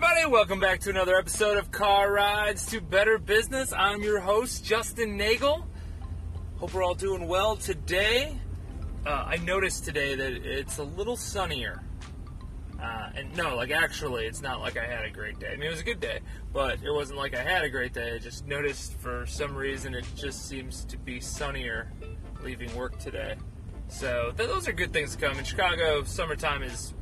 everybody. Welcome back to another episode of Car Rides to Better Business. I'm your host, Justin Neagle. Hope we're all doing well today. Uh, I noticed today that it's a little sunnier. Uh, and no, like actually, it's not like I had a great day. I mean, it was a good day, but it wasn't like I had a great day. I just noticed for some reason it just seems to be sunnier leaving work today. So th- those are good things to come. In Chicago, summertime is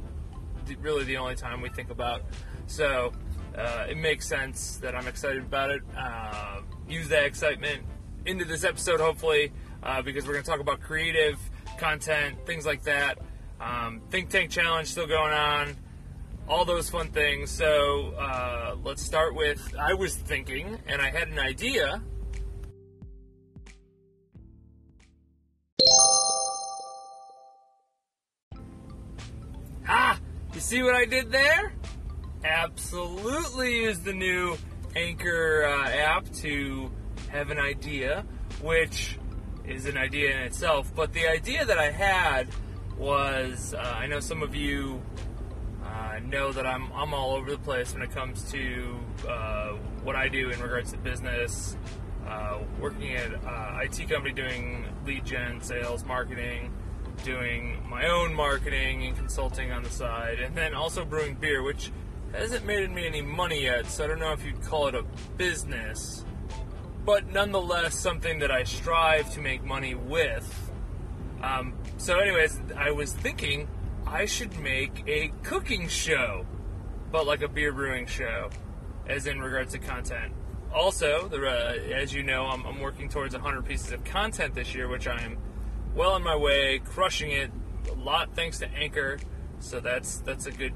really the only time we think about. So uh, it makes sense that I'm excited about it. Uh, use that excitement into this episode, hopefully, uh, because we're going to talk about creative content, things like that. Um, Think Tank Challenge still going on, all those fun things. So uh, let's start with I was thinking, and I had an idea. Ah, you see what I did there? Absolutely use the new Anchor uh, app to have an idea, which is an idea in itself. But the idea that I had was uh, I know some of you uh, know that I'm, I'm all over the place when it comes to uh, what I do in regards to business. Uh, working at uh, IT company doing lead gen, sales, marketing, doing my own marketing and consulting on the side, and then also brewing beer, which hasn't made me any money yet. So I don't know if you'd call it a business, but nonetheless something that I strive to make money with. Um, so, anyways, I was thinking I should make a cooking show, but like a beer brewing show, as in regards to content. Also, the, uh, as you know, I'm, I'm working towards 100 pieces of content this year, which I am well on my way, crushing it. A lot thanks to Anchor, so that's that's a good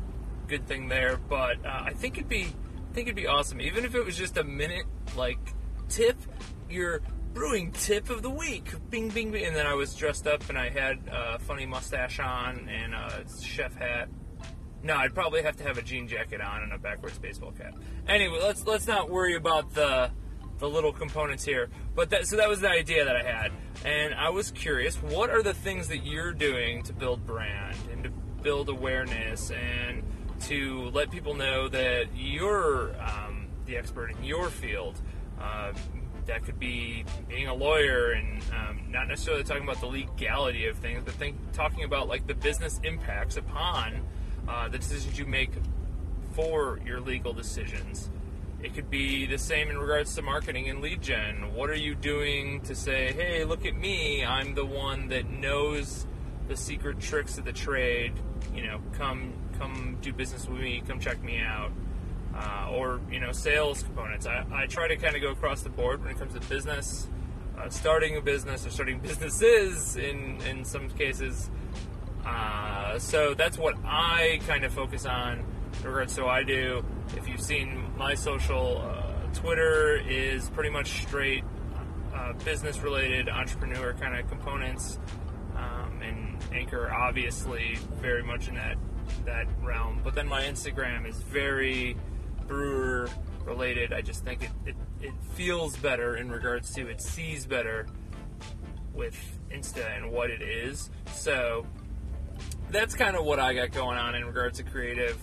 good thing there. But uh, I think it'd be I think it'd be awesome, even if it was just a minute like tip your brewing tip of the week. Bing, bing, bing. And then I was dressed up and I had a funny mustache on and a chef hat. No, I'd probably have to have a jean jacket on and a backwards baseball cap. Anyway, let's let's not worry about the the little components here. But that so that was the idea that I had, and I was curious, what are the things that you're doing to build brand and to build awareness and to let people know that you're um, the expert in your field? Uh, that could be being a lawyer and um, not necessarily talking about the legality of things, but think, talking about like the business impacts upon uh, the decisions you make for your legal decisions. It could be the same in regards to marketing and lead gen. What are you doing to say, hey, look at me, I'm the one that knows the secret tricks of the trade. You know, come come do business with me, come check me out. Uh, or you know sales components. I, I try to kind of go across the board when it comes to business, uh, starting a business or starting businesses in in some cases. Uh, so that's what I kind of focus on in regards to what I do. If you've seen my social, uh, Twitter is pretty much straight uh, business related, entrepreneur kind of components, Anchor obviously very much in that that realm. But then my Instagram is very brewer related. I just think it, it, it feels better in regards to it sees better with Insta and what it is. So that's kind of what I got going on in regards to creative.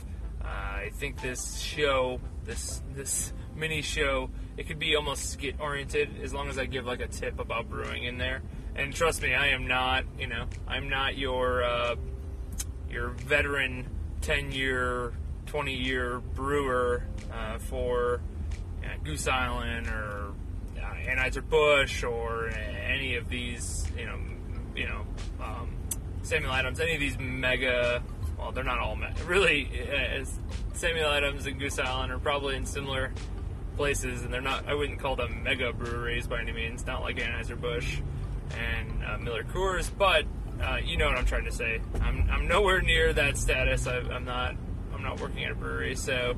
Uh, I think this show, this this mini show, it could be almost skit oriented as long as I give like a tip about brewing in there. And trust me, I am not, you know, I'm not your uh, your veteran, ten year 20 year brewer uh, for uh, Goose Island or uh, Anheuser-Busch or any of these, you know, you know, um, Samuel Adams, any of these mega, well, they're not all mega, really, uh, Samuel Adams and Goose Island are probably in similar places, and they're not, I wouldn't call them mega breweries by any means, not like Anheuser-Busch and uh, Miller Coors, but uh, you know what I'm trying to say. I'm, I'm nowhere near that status. I, I'm not I'm not working at a brewery, so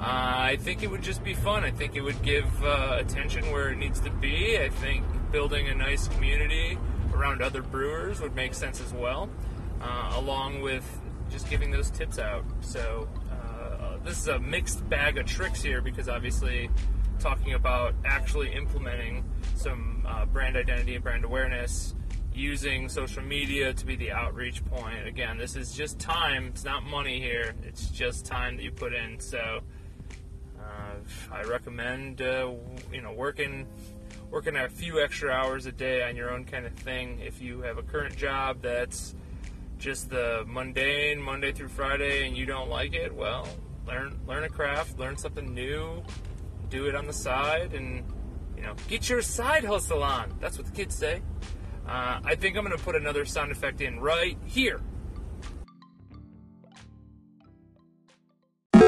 uh, I think it would just be fun. I think it would give uh, attention where it needs to be. I think building a nice community around other brewers would make sense as well, uh, along with just giving those tips out. So this is a mixed bag of tricks here because obviously talking about actually implementing some uh, brand identity and brand awareness using social media to be the outreach point. Again, this is just time. It's not money here. It's just time that you put in. So Uh, I recommend uh, you know working working a few extra hours a day on your own kind of thing. If you have a current job that's just the mundane Monday through Friday and you don't like it, well, learn learn a craft, learn something new, do it on the side, and you know get your side hustle on. That's what the kids say. Uh, I think I'm going to put another sound effect in right here.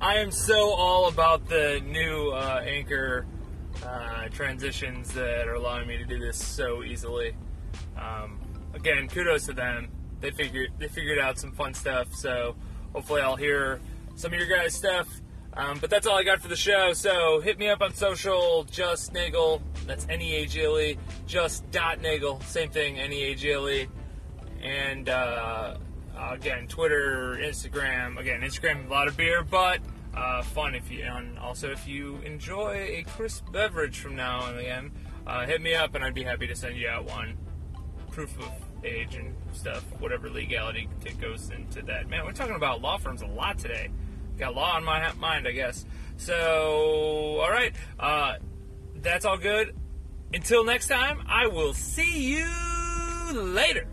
I am so all about the new uh, Anchor uh, transitions that are allowing me to do this so easily. Um, again, kudos to them. They figured they figured out some fun stuff. So hopefully, I'll hear some of your guys' stuff. Um, but that's all I got for the show. So hit me up on social, just Neagle. That's N E A G L E. Just dot Neagle. Same thing, N E A G L E. And uh, again, Twitter, Instagram. Again, Instagram, a lot of beer, but uh, fun if you. And also, if you enjoy a crisp beverage from now on again, uh, hit me up, and I'd be happy to send you out one. Proof of age and stuff, whatever legality that goes into that. Man, we're talking about law firms a lot today. Got law on my mind, I guess. So, all right, uh, that's all good. Until next time, I will see you later.